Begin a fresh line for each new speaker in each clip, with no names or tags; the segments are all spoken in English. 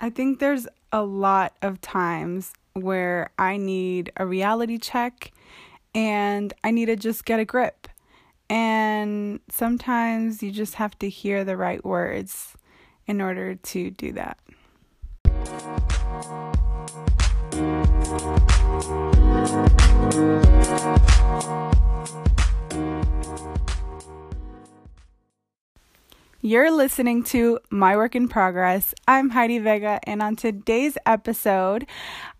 I think there's a lot of times where I need a reality check and I need to just get a grip. And sometimes you just have to hear the right words in order to do that. You're listening to My Work in Progress. I'm Heidi Vega, and on today's episode,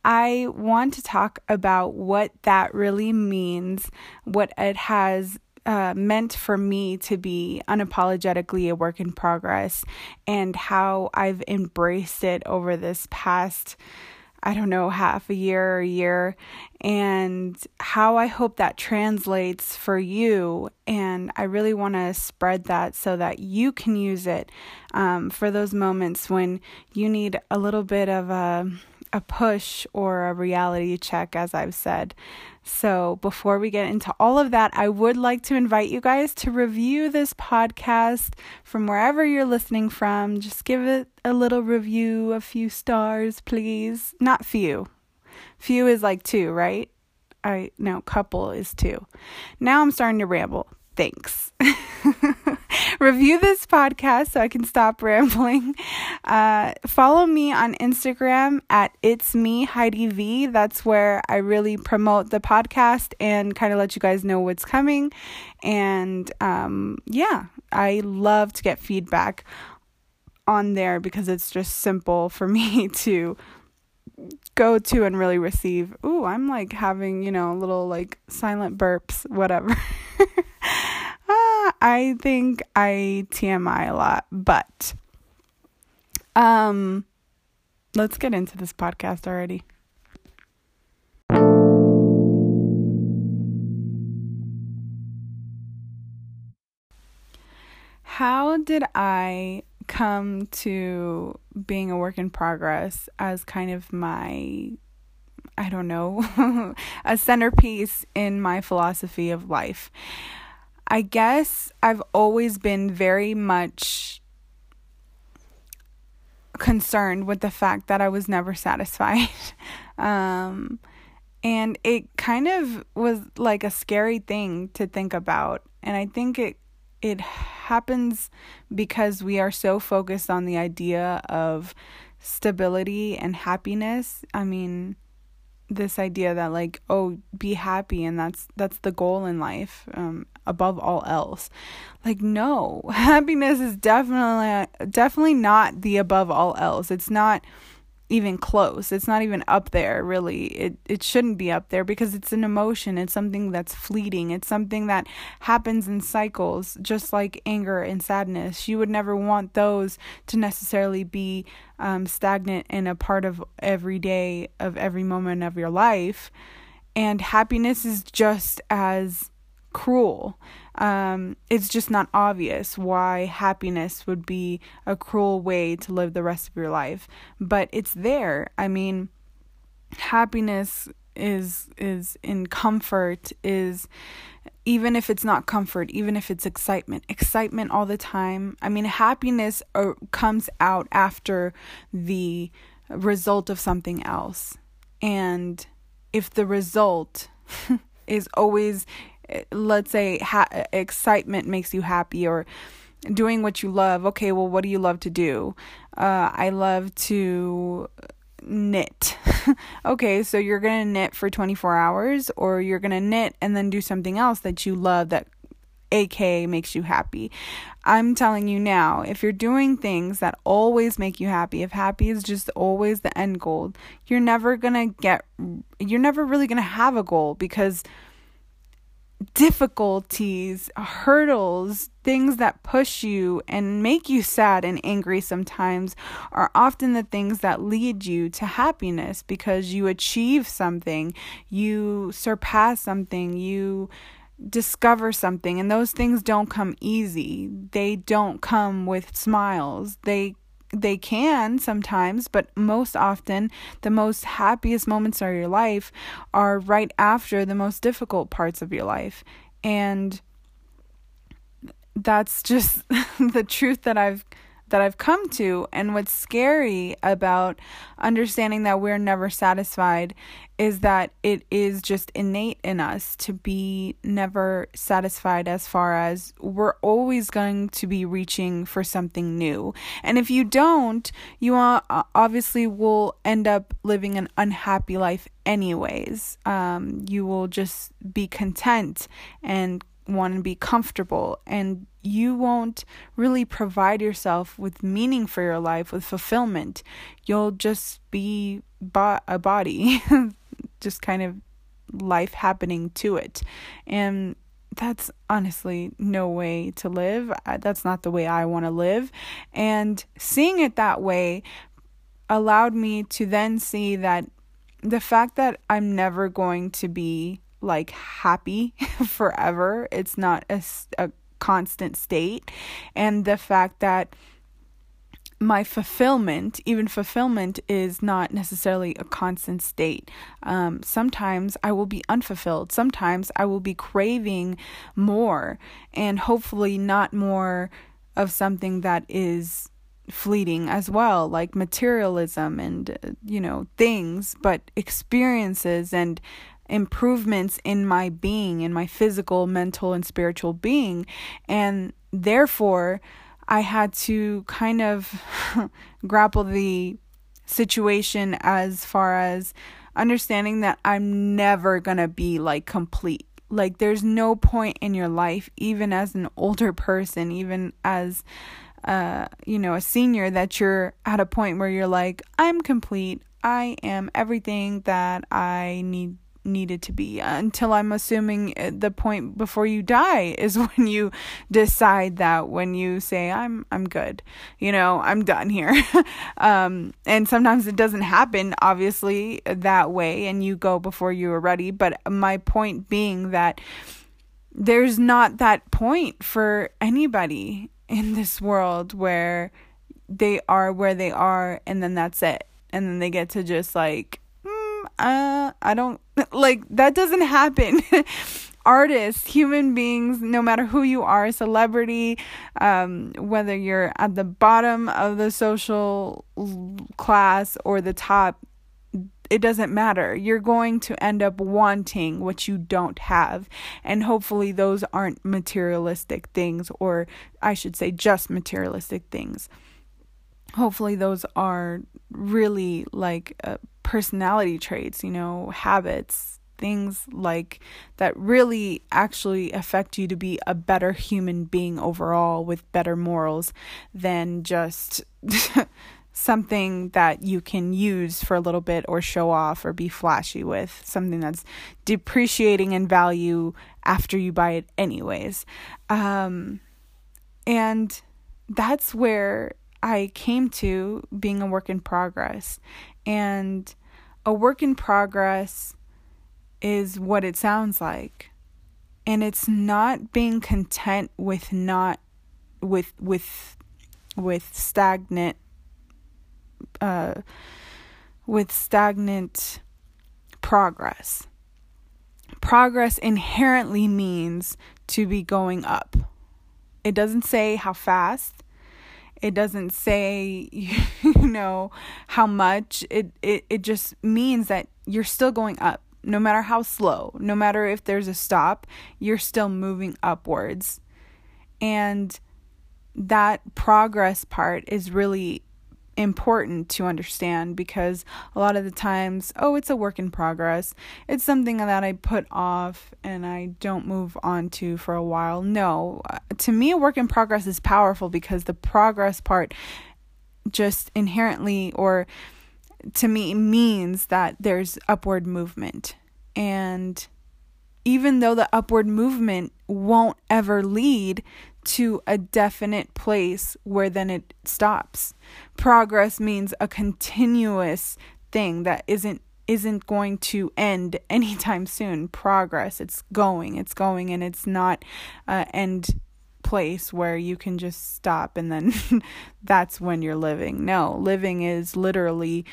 I want to talk about what that really means, what it has uh, meant for me to be unapologetically a work in progress, and how I've embraced it over this past I don't know, half a year or a year, and how I hope that translates for you. And I really want to spread that so that you can use it um, for those moments when you need a little bit of a, a push or a reality check, as I've said. So, before we get into all of that, I would like to invite you guys to review this podcast from wherever you're listening from. Just give it a little review, a few stars, please. Not few. Few is like two, right? I no, couple is two. Now I'm starting to ramble. Thanks. Review this podcast so I can stop rambling. Uh, follow me on Instagram at It's Me Heidi V. That's where I really promote the podcast and kind of let you guys know what's coming. And um, yeah, I love to get feedback on there because it's just simple for me to go to and really receive. Ooh, I'm like having, you know, little like silent burps, whatever. I think I TMI a lot, but um let's get into this podcast already. How did I come to being a work in progress as kind of my I don't know, a centerpiece in my philosophy of life? I guess I've always been very much concerned with the fact that I was never satisfied. um, and it kind of was like a scary thing to think about. And I think it it happens because we are so focused on the idea of stability and happiness. I mean, this idea that like oh be happy and that's that's the goal in life um above all else. Like no happiness is definitely definitely not the above all else. It's not even close. It's not even up there, really. It it shouldn't be up there because it's an emotion. It's something that's fleeting. It's something that happens in cycles, just like anger and sadness. You would never want those to necessarily be um, stagnant and a part of every day of every moment of your life. And happiness is just as cruel. Um, it's just not obvious why happiness would be a cruel way to live the rest of your life, but it's there. I mean, happiness is is in comfort is even if it's not comfort even if it's excitement excitement all the time. I mean happiness uh, comes out after the result of something else. And if the result is always let's say ha- excitement makes you happy or doing what you love okay well what do you love to do uh, i love to knit okay so you're gonna knit for 24 hours or you're gonna knit and then do something else that you love that AK makes you happy. I'm telling you now, if you're doing things that always make you happy, if happy is just always the end goal, you're never going to get you're never really going to have a goal because difficulties, hurdles, things that push you and make you sad and angry sometimes are often the things that lead you to happiness because you achieve something, you surpass something, you discover something, and those things don't come easy. They don't come with smiles. They they can sometimes, but most often, the most happiest moments of your life are right after the most difficult parts of your life. And that's just the truth that I've that I've come to. And what's scary about understanding that we're never satisfied is that it is just innate in us to be never satisfied as far as we're always going to be reaching for something new. And if you don't, you obviously will end up living an unhappy life anyways. Um, you will just be content and want to be comfortable and you won't really provide yourself with meaning for your life with fulfillment. You'll just be bo- a body just kind of life happening to it. And that's honestly no way to live. That's not the way i want to live. And seeing it that way allowed me to then see that the fact that i'm never going to be like happy forever. It's not a, a constant state. And the fact that my fulfillment, even fulfillment, is not necessarily a constant state. Um, sometimes I will be unfulfilled. Sometimes I will be craving more, and hopefully not more of something that is fleeting as well, like materialism and, uh, you know, things, but experiences and improvements in my being, in my physical, mental, and spiritual being. And therefore, I had to kind of grapple the situation as far as understanding that I'm never going to be like complete. Like, there's no point in your life, even as an older person, even as uh, you know, a senior, that you're at a point where you're like, I'm complete. I am everything that I need needed to be until I'm assuming uh, the point before you die is when you decide that when you say I'm I'm good. You know I'm done here. Um, and sometimes it doesn't happen obviously that way and you go before you are ready. But my point being that there's not that point for anybody in this world where they are where they are and then that's it. And then they get to just like uh, I don't like that doesn't happen. Artists, human beings, no matter who you are, celebrity, um, whether you're at the bottom of the social class or the top, it doesn't matter. You're going to end up wanting what you don't have. And hopefully, those aren't materialistic things, or I should say, just materialistic things. Hopefully, those are really like uh, personality traits, you know, habits, things like that really actually affect you to be a better human being overall with better morals than just something that you can use for a little bit or show off or be flashy with, something that's depreciating in value after you buy it, anyways. Um, and that's where I came to being a work in progress. And a work in progress is what it sounds like. And it's not being content with not with with with stagnant uh with stagnant progress. Progress inherently means to be going up. It doesn't say how fast, it doesn't say you know how much. It, it it just means that you're still going up. No matter how slow no matter if there's a stop you're still moving upwards. And that progress part is really important to understand because a lot of the times, oh, it's a work in progress. It's something that I put off and I don't move on to for a while. No, uh, to me, a work in progress is powerful because the progress part just inherently or to me means that there's upward movement. And even though the upward movement won't ever lead to a definite place where then it stops. Progress means a continuous thing that isn't isn't going to end anytime soon. Progress, it's going, it's going, and it's not uh, end place where you can just stop and then that's when you're living. No, living is literally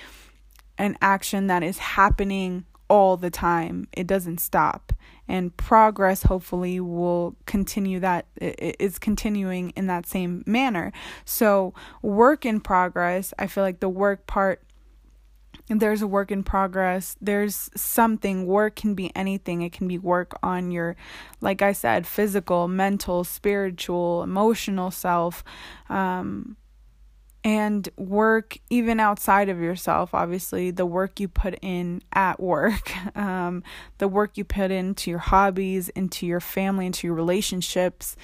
an action that is happening all the time. It doesn't stop. And progress hopefully will continue that is continuing in that same manner. So work in progress i feel like the work part there's a work in progress. There's something work can be anything. It can be work on your like i said physical mental spiritual emotional self um, and work even outside of yourself obviously the work you put in at work um, the work you put into your hobbies into your family into your relationships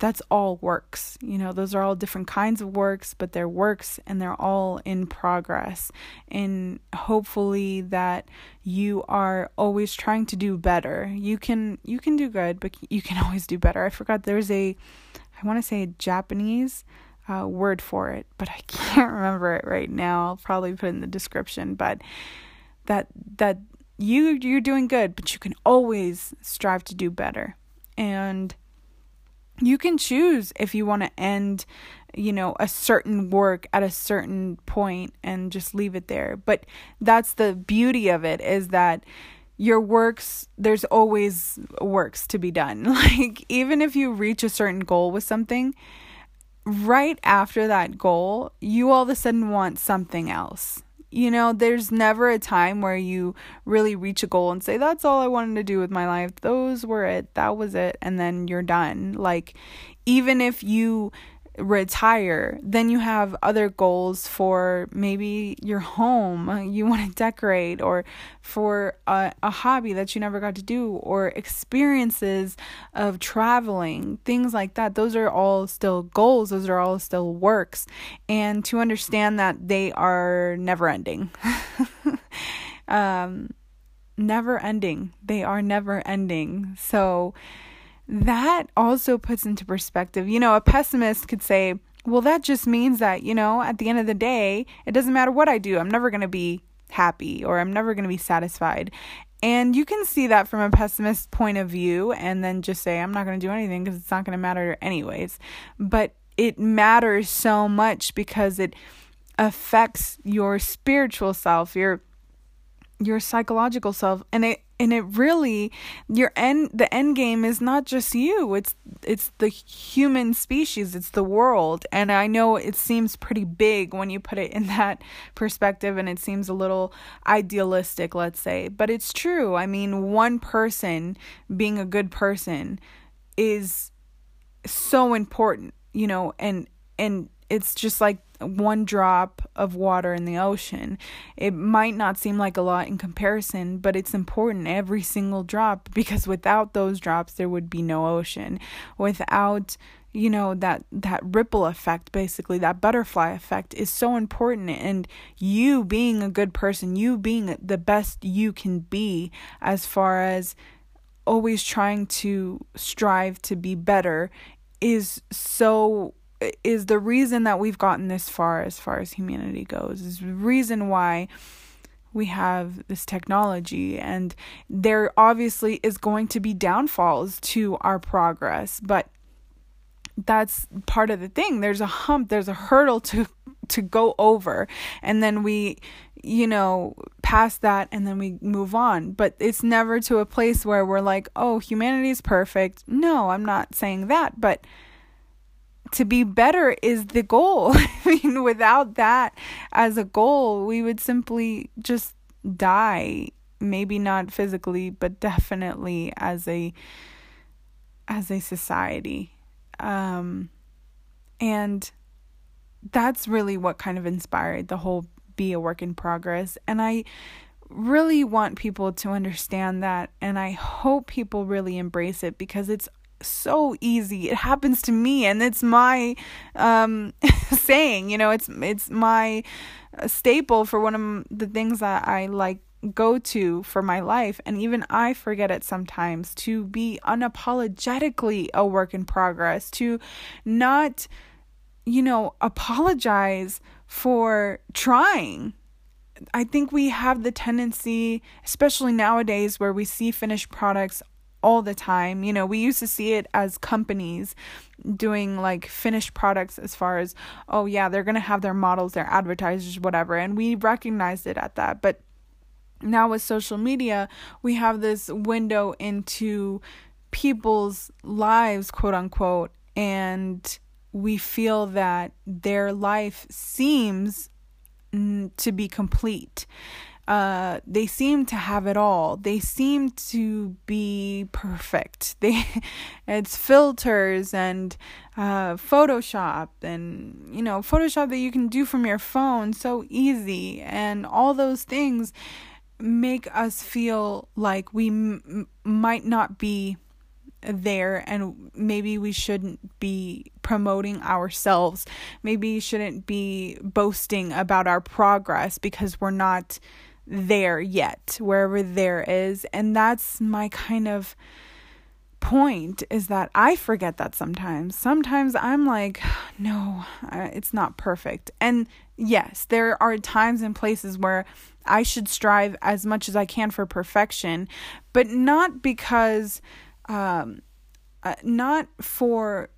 that's all works. You know, those are all different kinds of works, but they're works and they're all in progress. And hopefully that you are always trying to do better. You can you can do good, but you can always do better. I forgot there's a I want to say a Japanese uh, word for it, but I can't remember it right now. I'll probably put in the description, but that that you you're doing good, but you can always strive to do better. And you can choose if you want to end you know a certain work at a certain point and just leave it there but that's the beauty of it is that your works there's always works to be done like even if you reach a certain goal with something right after that goal you all of a sudden want something else you know, there's never a time where you really reach a goal and say, that's all I wanted to do with my life. Those were it. That was it. And then you're done. Like, even if you retire, then you have other goals for maybe your home you want to decorate, or for a, a hobby that you never got to do, or experiences of traveling, things like that. Those are all still goals, those are all still works. And to understand that they are never ending. um, never ending. They are never ending. So, that also puts into perspective. You know, a pessimist could say, well, that just means that, you know, at the end of the day, it doesn't matter what I do, I'm never going to be happy or I'm never going to be satisfied. And you can see that from a pessimist point of view and then just say, I'm not going to do anything because it's not going to matter anyways. But it matters so much because it affects your spiritual self, your your psychological self and it and it really your end the end game is not just you. It's it's the human species. It's the world. And i know it seems pretty big when you put it in that perspective and it seems a little idealistic let's say. But it's true. I mean one person being a good person is so important you know and and it's just like one drop of water in the ocean. It might not seem like a lot in comparison, but it's important every single drop because without those drops there would be no ocean. Without you know that that ripple effect basically that butterfly effect is so important and you being a good person you being the best you can be as far as always trying to strive to be better is so is the reason that we've gotten this far as far as humanity goes is the reason why we have this technology. And there obviously is going to be downfalls to our progress but that's part of the thing. There's a hump there's a hurdle to to go over. And then we you know pass that and then we move on. But it's never to a place where we're like oh humanity is perfect. No i'm not saying that but to be better is the goal. I mean, without that as a goal, we would simply just die. Maybe not physically, but definitely as a as a society. Um, and that's really what kind of inspired the whole be a work in progress. And I really want people to understand that and I hope people really embrace it because it's so easy. It happens to me and it's my um saying, you know, it's it's my staple for one of the things that I like go to for my life and even I forget it sometimes to be unapologetically a work in progress, to not you know, apologize for trying. I think we have the tendency, especially nowadays where we see finished products all the time. You know, we used to see it as companies doing like finished products as far as, oh, yeah, they're going to have their models, their advertisers, whatever. And we recognized it at that. But now with social media, we have this window into people's lives, quote unquote, and we feel that their life seems to be complete. Uh, they seem to have it all. They seem to be perfect. They, it's filters and uh, Photoshop and you know Photoshop that you can do from your phone so easy, and all those things make us feel like we m- might not be there and maybe we shouldn't be promoting ourselves maybe you shouldn't be boasting about our progress because we're not there yet wherever there is and that's my kind of point is that I forget that sometimes. Sometimes I'm like, no, it's not perfect. And yes, there are times and places where I should strive as much as I can for perfection, but not because, um, uh, not for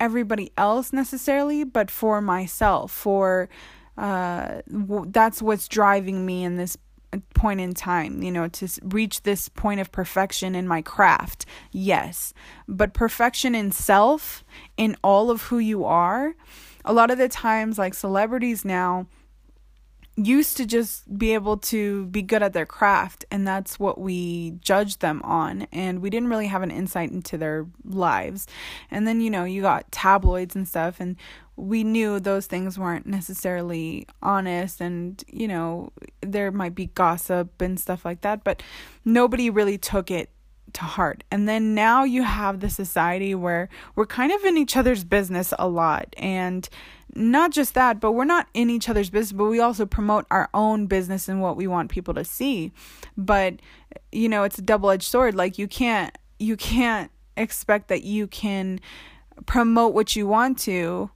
everybody else necessarily, but for myself. For uh, w- that's what's driving me in this point in time, you know, to reach this point of perfection in my craft. Yes. But perfection in self, in all of who you are, a lot of the times, like celebrities now, used to just be able to be good at their craft and that's what we judged them on and we didn't really have an insight into their lives and then you know you got tabloids and stuff and we knew those things weren't necessarily honest and you know there might be gossip and stuff like that but nobody really took it to heart. And then now you have the society where we're kind of in each other's business a lot and not just that, but we're not in each other's business, but we also promote our own business and what we want people to see. But you know, it's a double-edged sword. Like you can't you can't expect that you can promote what you want to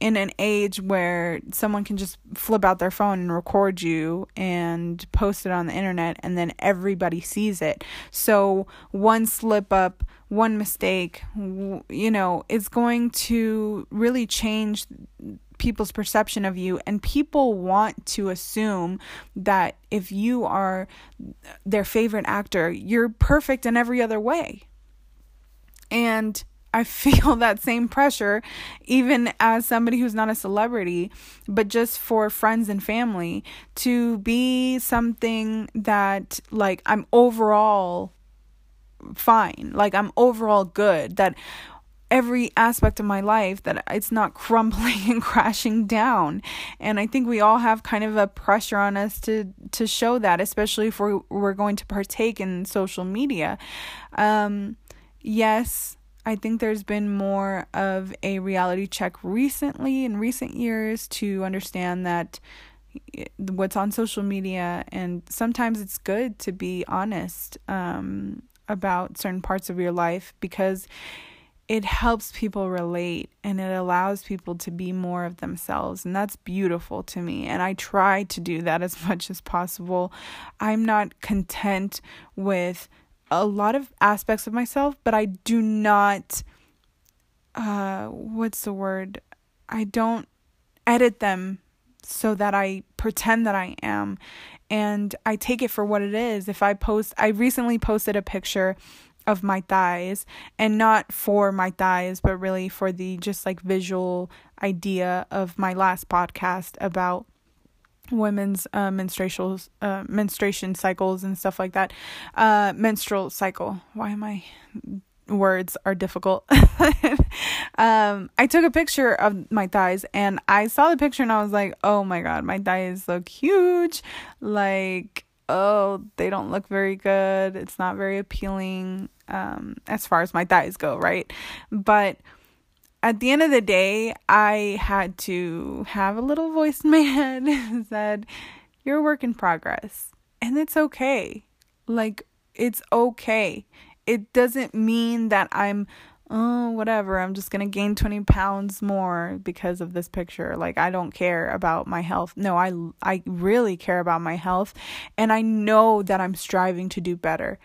in an age where someone can just flip out their phone and record you and post it on the internet and then everybody sees it. So one slip up, one mistake, you know, is going to really change people's perception of you and people want to assume that if you are their favorite actor, you're perfect in every other way. And I feel that same pressure, even as somebody who's not a celebrity, but just for friends and family, to be something that, like, I'm overall fine, like, I'm overall good, that every aspect of my life that it's not crumbling and crashing down. And i think we all have kind of a pressure on us to to show that especially if we're, we're going to partake in social media. Um yes I think there's been more of a reality check recently in recent years to understand that what's on social media and sometimes it's good to be honest um, about certain parts of your life because it helps people relate and it allows people to be more of themselves and that's beautiful to me and I try to do that as much as possible. I'm not content with a lot of aspects of myself, but I do not uh what's the word? I don't edit them so that I pretend that I am and I take it for what it is. If I post I recently posted a picture of my thighs and not for my thighs but really for the just like visual idea of my last podcast about women's uh, menstrual uh, menstruation cycles and stuff like that. Uh, menstrual cycle. Why am I? Words are difficult. um, I took a picture of my thighs and I saw the picture and I was like, oh my god, my thighs look huge. Like, oh, they don't look very good. It's not very appealing um, as far as my thighs go, right? But at the end of the day, I had to have a little voice in my head that said, You're a work in progress. And it's okay. Like, it's okay. It doesn't mean that I'm, oh, whatever, I'm just going to gain 20 pounds more because of this picture. Like, I don't care about my health. No, I, I really care about my health. And I know that I'm striving to do better.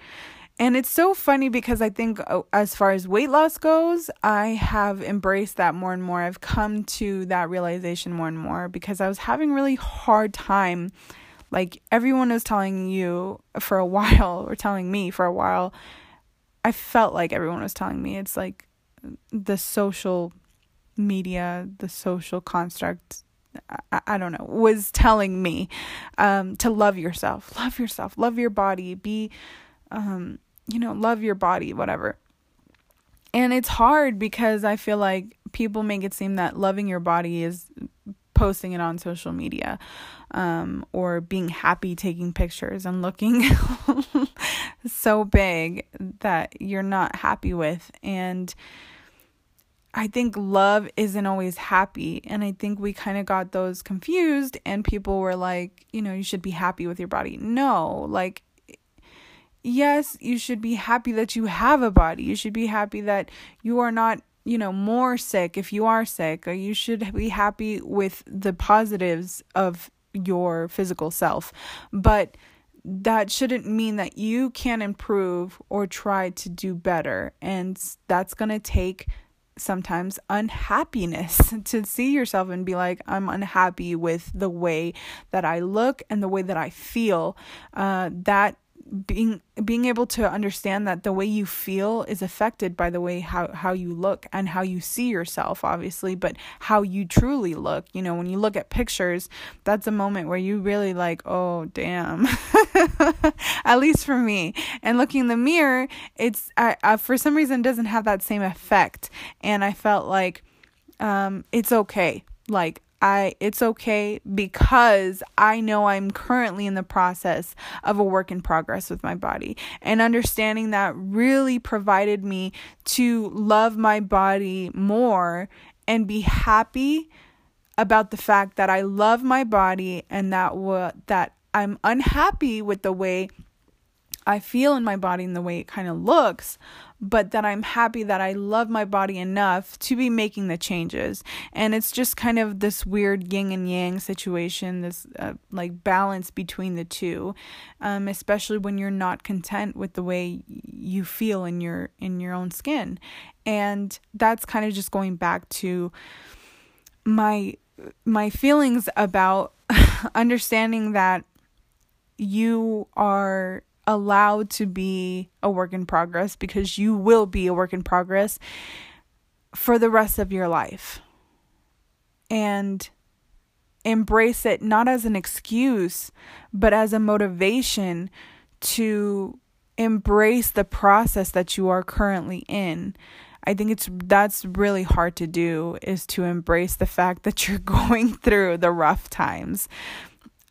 And it's so funny because I think, uh, as far as weight loss goes, I have embraced that more and more. I've come to that realization more and more because I was having really hard time Like everyone was telling you for a while, or telling me for a while. I felt like everyone was telling me it's like the social media, the social construct I, I don't know, was telling me um, to love yourself, love yourself, love your body, be, um, you know, love your body, whatever. And it's hard because I feel like people make it seem that loving your body is posting it on social media um, or being happy taking pictures and looking so big that you're not happy with. And I think love isn't always happy. And I think we kind of got those confused, and people were like, you know, you should be happy with your body. No, like, yes, you should be happy that you have a body. You should be happy that you are not, you know, more sick if you are sick. Or you should be happy with the positives of your physical self. But that shouldn't mean that you can't improve or try to do better. And that's going to take sometimes unhappiness to see yourself and be like i'm unhappy with the way that i look and the way that i feel uh, that being being able to understand that the way you feel is affected by the way how how you look and how you see yourself obviously but how you truly look. You know when you look at pictures that's a moment where you really like oh damn. At least for me. And looking in the mirror it's I, I for some reason doesn't have that same effect. And i felt like um it's okay. Like I it's okay because I know I'm currently in the process of a work in progress with my body. And understanding that really provided me to love my body more and be happy about the fact that I love my body and that what that I'm unhappy with the way I feel in my body and the way it kind of looks, but that I'm happy that I love my body enough to be making the changes. And it's just kind of this weird yin and yang situation, this uh, like balance between the two, um, especially when you're not content with the way you feel in your in your own skin. And that's kind of just going back to my my feelings about understanding that you are allowed to be a work in progress because you will be a work in progress for the rest of your life. And embrace it not as an excuse, but as a motivation to embrace the process that you are currently in. I think it's that's really hard to do is to embrace the fact that you're going through the rough times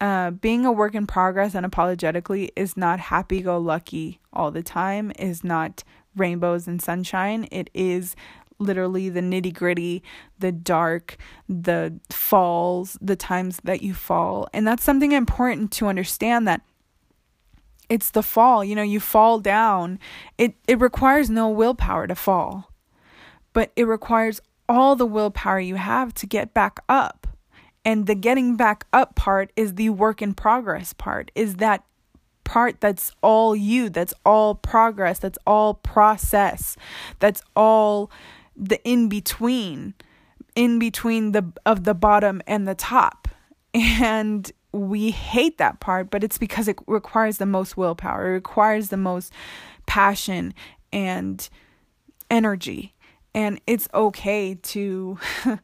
uh, being a work in progress unapologetically is not happy go lucky all the time, is not rainbows and sunshine. It is literally the nitty gritty, the dark, the falls, the times that you fall. And that's something important to understand that it's the fall. You know, you fall down. It it requires no willpower to fall. But it requires all the willpower you have to get back up. And the getting back up part is the work in progress part, is that part that's all you, that's all progress, that's all process, that's all the in between, in between the of the bottom and the top. And we hate that part, but it's because it requires the most willpower, it requires the most passion and energy. And it's okay to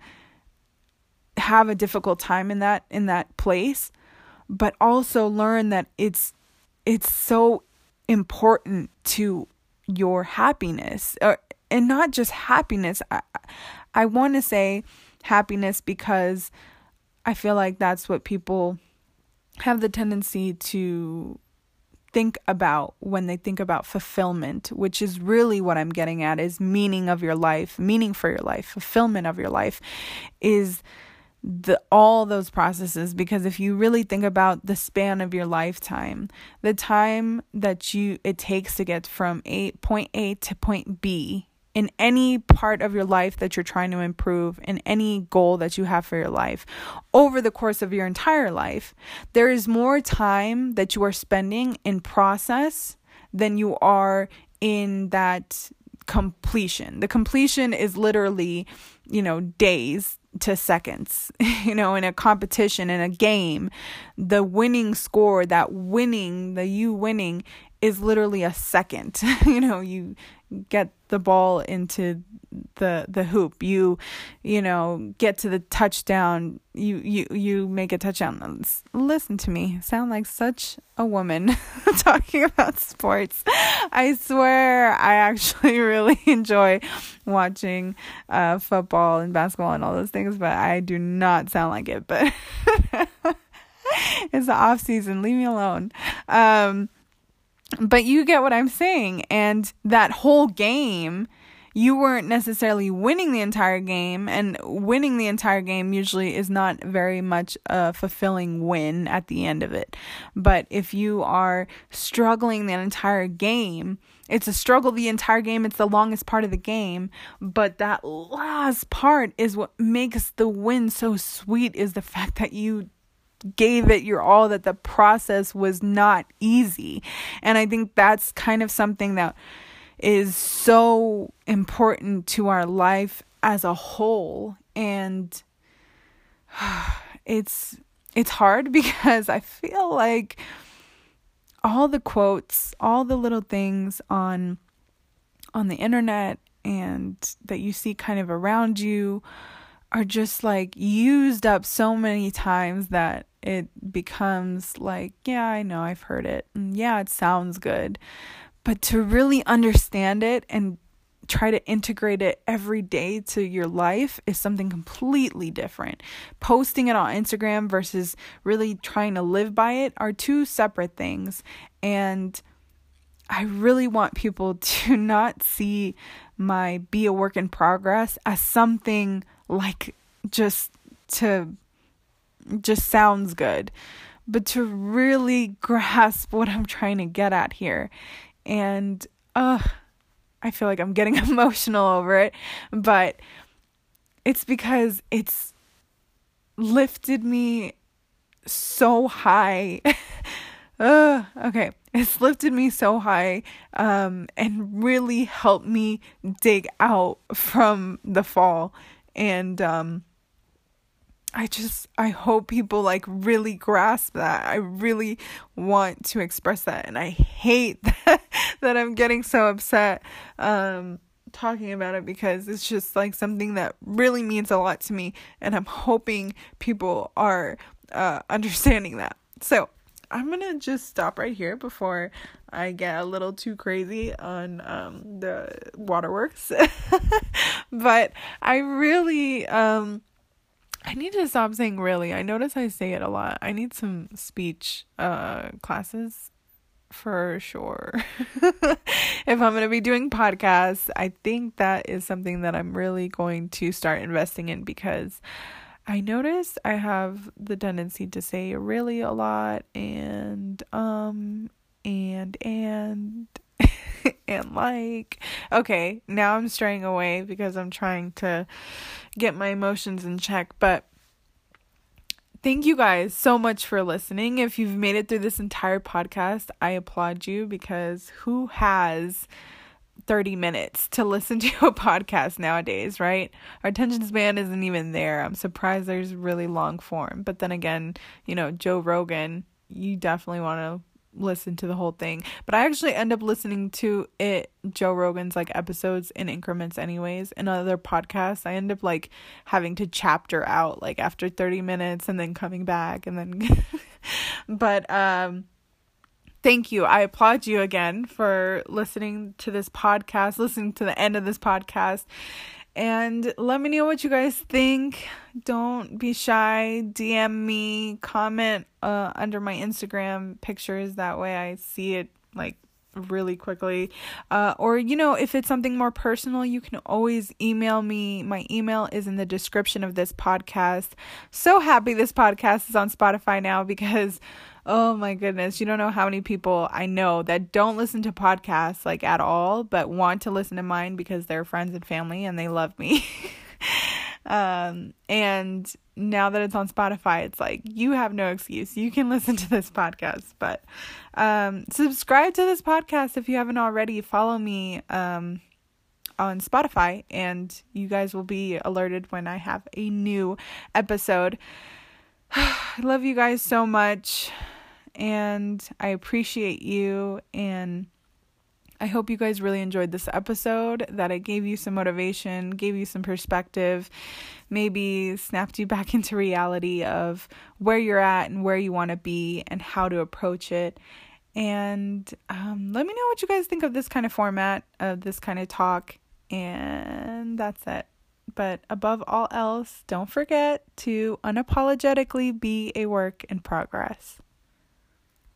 have a difficult time in that in that place but also learn that it's it's so important to your happiness or, and not just happiness. I i want to say happiness because i feel like that's what people have the tendency to think about when they think about fulfillment, which is really what I'm getting at is meaning of your life, meaning for your life, fulfillment of your life is the all those processes because if you really think about the span of your lifetime the time that you it takes to get from a point A to point B in any part of your life that you're trying to improve in any goal that you have for your life over the course of your entire life there is more time that you are spending in process than you are in that completion. The completion is literally you know days to seconds. You know, in a competition, in a game, the winning score, that winning, the you winning is literally a second. you know, you get the ball into the the hoop. You you know get to the touchdown. You you you make a touchdown. Listen to me. Sound like such a woman talking about sports. I swear i actually really enjoy watching uh football and basketball and all those things but i do not sound like it but it's the off season. Leave me alone. Um but you get what I'm saying. And that whole game, you weren't necessarily winning the entire game, and winning the entire game usually is not very much a fulfilling win at the end of it. But if you are struggling the entire game, it's a struggle the entire game, it's the longest part of the game, but that last part is what makes the win so sweet is the fact that you gave it your all that the process was not easy. And i think that's kind of something that is so important to our life as a whole. And it's it's hard because i feel like all the quotes all the little things on on the internet and that you see kind of around you are just like used up so many times that it becomes like, yeah, I know, I've heard it. And yeah, it sounds good. But to really understand it and try to integrate it every day to your life is something completely different. Posting it on Instagram versus really trying to live by it are two separate things. And I really want people to not see my be a work in progress as something like just to just sounds good. But to really grasp what I'm trying to get at here and uh I feel like I'm getting emotional over it but it's because it's lifted me so high. Uh okay. It's lifted me so high um and really helped me dig out from the fall. And um I just I hope people like really grasp that. I really want to express that and I hate that, that I'm getting so upset um talking about it because it's just like something that really means a lot to me and I'm hoping people are uh understanding that. So, I'm going to just stop right here before I get a little too crazy on um, the waterworks. but I really, um, I need to stop saying really. I notice I say it a lot. I need some speech uh, classes for sure. if I'm going to be doing podcasts, I think that is something that I'm really going to start investing in because I notice I have the tendency to say really a lot and um and and and like okay, now I'm straying away because I'm trying to get my emotions in check, but Thank you guys so much for listening. If you've made it through this entire podcast, I applaud you because who has 30 minutes to listen to a podcast nowadays, right? Our attention span isn't even there. I'm surprised there's really long form. But then again, you know, Joe Rogan, you definitely want to listen to the whole thing. But I actually end up listening to it Joe Rogan's like episodes in increments anyways. In other podcasts, I end up like having to chapter out like after 30 minutes and then coming back and then but um thank you. I applaud you again for listening to this podcast, listening to the end of this podcast. And let me know what you guys think. Don't be shy. DM me, comment uh, under my Instagram pictures. That way I see it like really quickly. Uh, or, you know, if it's something more personal, you can always email me. My email is in the description of this podcast. So happy this podcast is on Spotify now because Oh my goodness. You don't know how many people I know that don't listen to podcasts like at all, but want to listen to mine because they're friends and family and they love me. um, and now that it's on Spotify, it's like you have no excuse. You can listen to this podcast, but um, subscribe to this podcast if you haven't already. Follow me um, on Spotify, and you guys will be alerted when I have a new episode. I love you guys so much, and I appreciate you, and I hope you guys really enjoyed this episode, that it gave you some motivation, gave you some perspective, maybe snapped you back into reality of where you're at and where you want to be and how to approach it. And um, let me know what you guys think of this kind of format, of this kind of talk. And that's it. But above all else, don't forget to unapologetically be a work in progress.